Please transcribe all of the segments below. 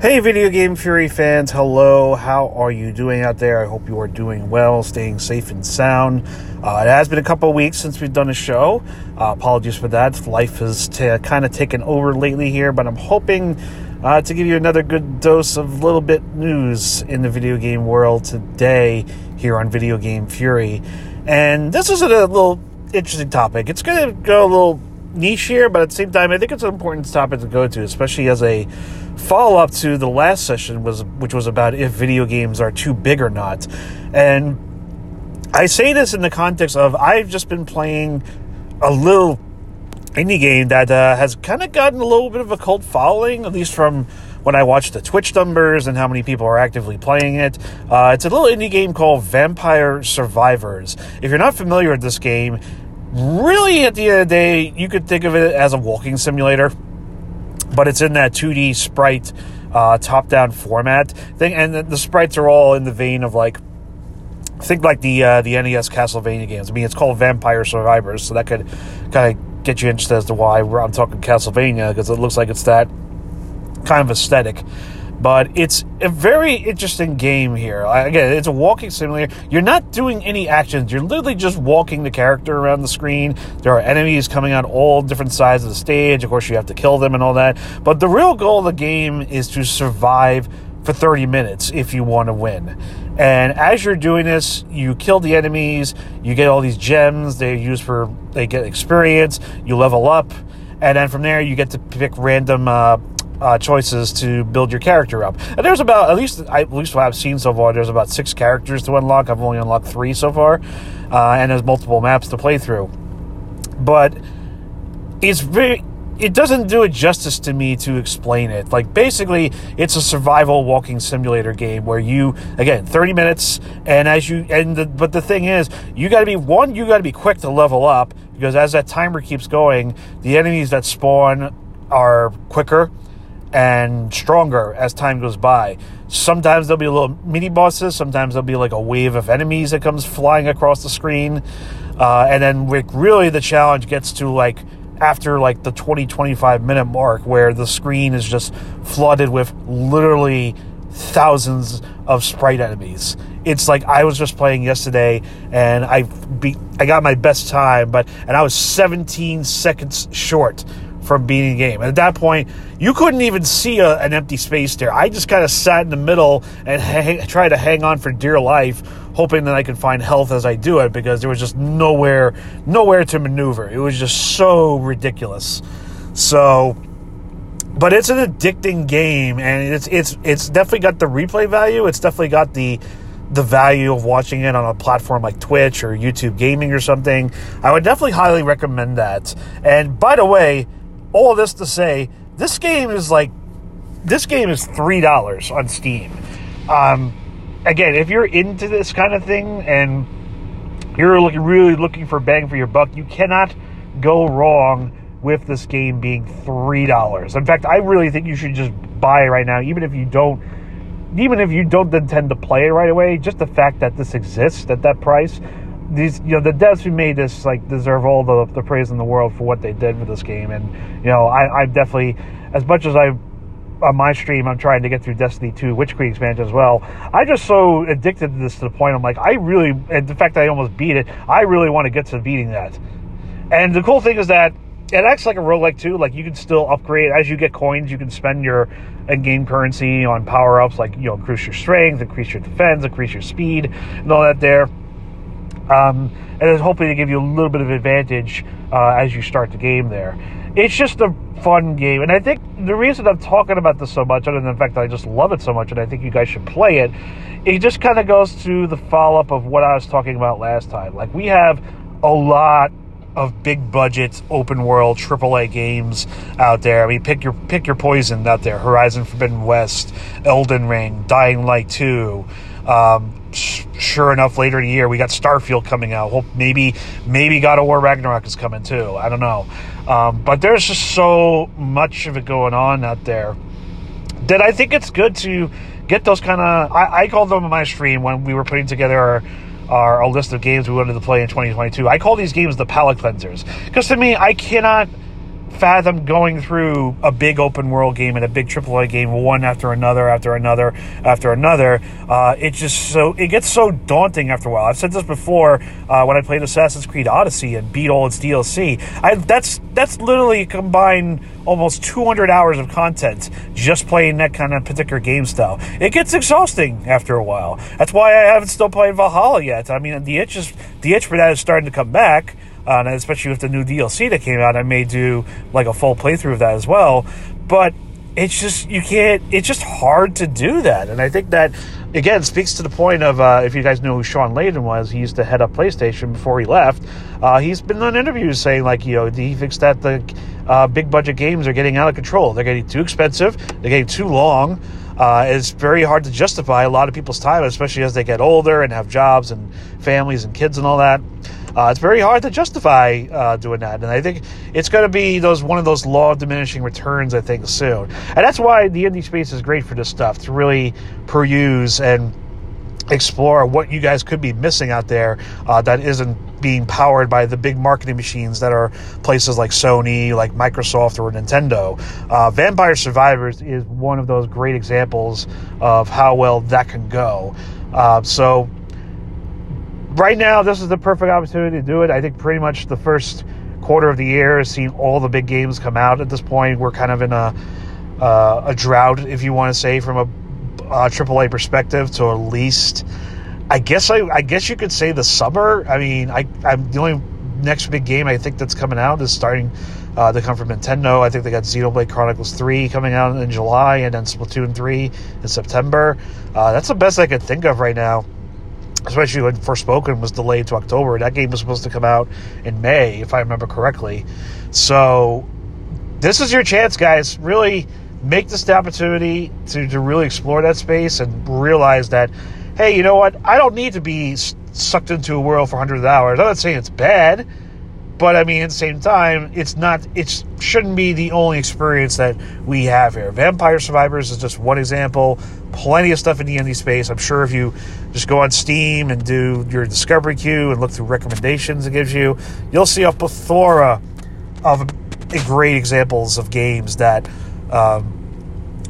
Hey, Video Game Fury fans, hello. How are you doing out there? I hope you are doing well, staying safe and sound. Uh, it has been a couple weeks since we've done a show. Uh, apologies for that. Life has t- kind of taken over lately here, but I'm hoping uh, to give you another good dose of little bit news in the video game world today here on Video Game Fury. And this is a little interesting topic. It's going to go a little niche here, but at the same time, I think it's an important topic to go to, especially as a follow up to the last session was which was about if video games are too big or not. And I say this in the context of I've just been playing a little indie game that uh, has kind of gotten a little bit of a cult following, at least from when I watch the Twitch numbers and how many people are actively playing it. Uh, it's a little indie game called Vampire Survivors. If you're not familiar with this game, really at the end of the day, you could think of it as a walking simulator but it's in that 2D sprite uh, top down format thing, and the, the, sprites are all in the vein of like think like the uh, the NES Castlevania games. I mean, it's called Vampire Survivors, so that could kind of get you interested as to why I'm talking Castlevania because it looks like it's that kind of aesthetic but it's a very interesting game here. Again, it's a walking simulator. You're not doing any actions. You're literally just walking the character around the screen. There are enemies coming on all different sides of the stage. Of course, you have to kill them and all that. But the real goal of the game is to survive for 30 minutes if you want to win. And as you're doing this, you kill the enemies, you get all these gems they use for they get experience, you level up, and then from there you get to pick random uh, uh, choices to build your character up. And there's about at least at least what I've seen so far. There's about six characters to unlock. I've only unlocked three so far, uh, and there's multiple maps to play through. But it's very it doesn't do it justice to me to explain it. Like basically, it's a survival walking simulator game where you again 30 minutes, and as you and the, but the thing is, you got to be one, you got to be quick to level up because as that timer keeps going, the enemies that spawn are quicker and stronger as time goes by. Sometimes there'll be little mini bosses. Sometimes there'll be like a wave of enemies that comes flying across the screen. Uh, and then really the challenge gets to like after like the 20 25 minute mark where the screen is just flooded with literally thousands of sprite enemies. It's like I was just playing yesterday and I beat I got my best time but and I was 17 seconds short from beating the game. And at that point, you couldn't even see a, an empty space there. I just kind of sat in the middle and tried to hang on for dear life, hoping that I could find health as I do it because there was just nowhere, nowhere to maneuver. It was just so ridiculous. So, but it's an addicting game, and it's it's it's definitely got the replay value. It's definitely got the the value of watching it on a platform like Twitch or YouTube Gaming or something. I would definitely highly recommend that. And by the way, all this to say, this game is like this game is three dollars on Steam. Um, again, if you're into this kind of thing and you're looking really looking for bang for your buck, you cannot go wrong with this game being three dollars. In fact, I really think you should just buy it right now, even if you don't even if you don't intend to play it right away, just the fact that this exists at that price these you know the devs who made this like deserve all the, the praise in the world for what they did with this game. And you know I, I definitely as much as I on my stream I'm trying to get through Destiny 2 Witch Queen expansion as well I just so addicted to this to the point I'm like I really and the fact I almost beat it I really want to get to beating that. And the cool thing is that it acts like a roguelike too like you can still upgrade as you get coins you can spend your in-game currency on power-ups like you know increase your strength increase your defense increase your speed and all that there um, and it's hoping to give you a little bit of advantage uh, as you start the game there. It's just a fun game, and I think the reason I'm talking about this so much, other than the fact that I just love it so much, and I think you guys should play it, it just kind of goes to the follow up of what I was talking about last time. Like we have a lot of big budget open world AAA games out there. I mean, pick your pick your poison out there: Horizon Forbidden West, Elden Ring, Dying Light Two. Um, sure enough, later in the year we got Starfield coming out. Hope maybe maybe God of War Ragnarok is coming too. I don't know, um, but there's just so much of it going on out there that I think it's good to get those kind of. I, I called them on my stream when we were putting together our. List of games we wanted to play in 2022. I call these games the palate cleansers because to me, I cannot fathom going through a big open world game and a big AAA game one after another after another after another. Uh, it just so it gets so daunting after a while. I've said this before uh, when I played Assassin's Creed Odyssey and beat all its DLC. I, that's that's literally combined almost 200 hours of content just playing that kind of particular game style. It gets exhausting after a while. That's why I haven't still played Valhalla yet. I mean, the itch is the itch for that is starting to come back uh, and especially with the new DLC that came out, I may do like a full playthrough of that as well. But it's just you can't. It's just hard to do that, and I think that again speaks to the point of uh, if you guys know who Shawn Layden was, he used to head up PlayStation before he left. Uh, he's been on interviews saying like you know he thinks that the uh, big budget games are getting out of control. They're getting too expensive. They're getting too long. Uh, it's very hard to justify a lot of people's time, especially as they get older and have jobs and families and kids and all that uh, it's very hard to justify uh, doing that. And I think it's going to be those one of those law of diminishing returns. I think soon, and that's why the indie space is great for this stuff to really peruse and explore what you guys could be missing out there uh, that isn't being powered by the big marketing machines that are places like Sony, like Microsoft, or Nintendo. Uh, Vampire Survivors is one of those great examples of how well that can go. Uh, so right now, this is the perfect opportunity to do it. I think pretty much the first quarter of the year has seen all the big games come out. At this point, we're kind of in a uh, a drought, if you want to say, from a uh, AAA perspective, to at least, I guess I, I guess you could say the summer. I mean, I I'm the only next big game I think that's coming out is starting uh, to come from Nintendo. I think they got Xenoblade Chronicles 3 coming out in July and then Splatoon 3 in September. Uh, that's the best I could think of right now especially when Forspoken was delayed to October. That game was supposed to come out in May, if I remember correctly. So this is your chance, guys. Really make this the opportunity to, to really explore that space and realize that, hey, you know what? I don't need to be sucked into a world for hundreds of hours. I'm not saying it's bad. But I mean, at the same time, it's not. It shouldn't be the only experience that we have here. Vampire Survivors is just one example. Plenty of stuff in the indie space. I'm sure if you just go on Steam and do your discovery queue and look through recommendations it gives you, you'll see a plethora of great examples of games that um,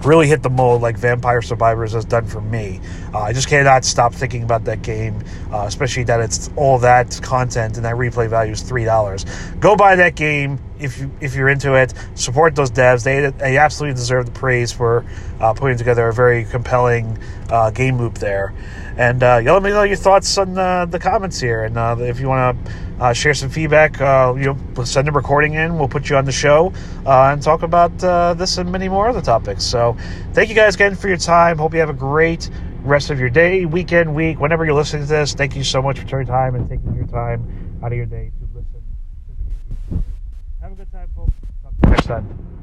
really hit the mold like Vampire Survivors has done for me. Uh, I just cannot stop thinking about that game, uh, especially that it's all that content and that replay value is three dollars. Go buy that game if you if you're into it. Support those devs; they they absolutely deserve the praise for uh, putting together a very compelling uh, game loop there. And uh, let me know your thoughts on uh, the comments here, and if you want to uh, share some feedback. Uh, you know, send a recording in. We'll put you on the show uh, and talk about uh, this and many more other topics. So, thank you guys again for your time. Hope you have a great rest of your day, weekend, week, whenever you're listening to this. Thank you so much for your time and taking your time out of your day. Good time, folks. Next time.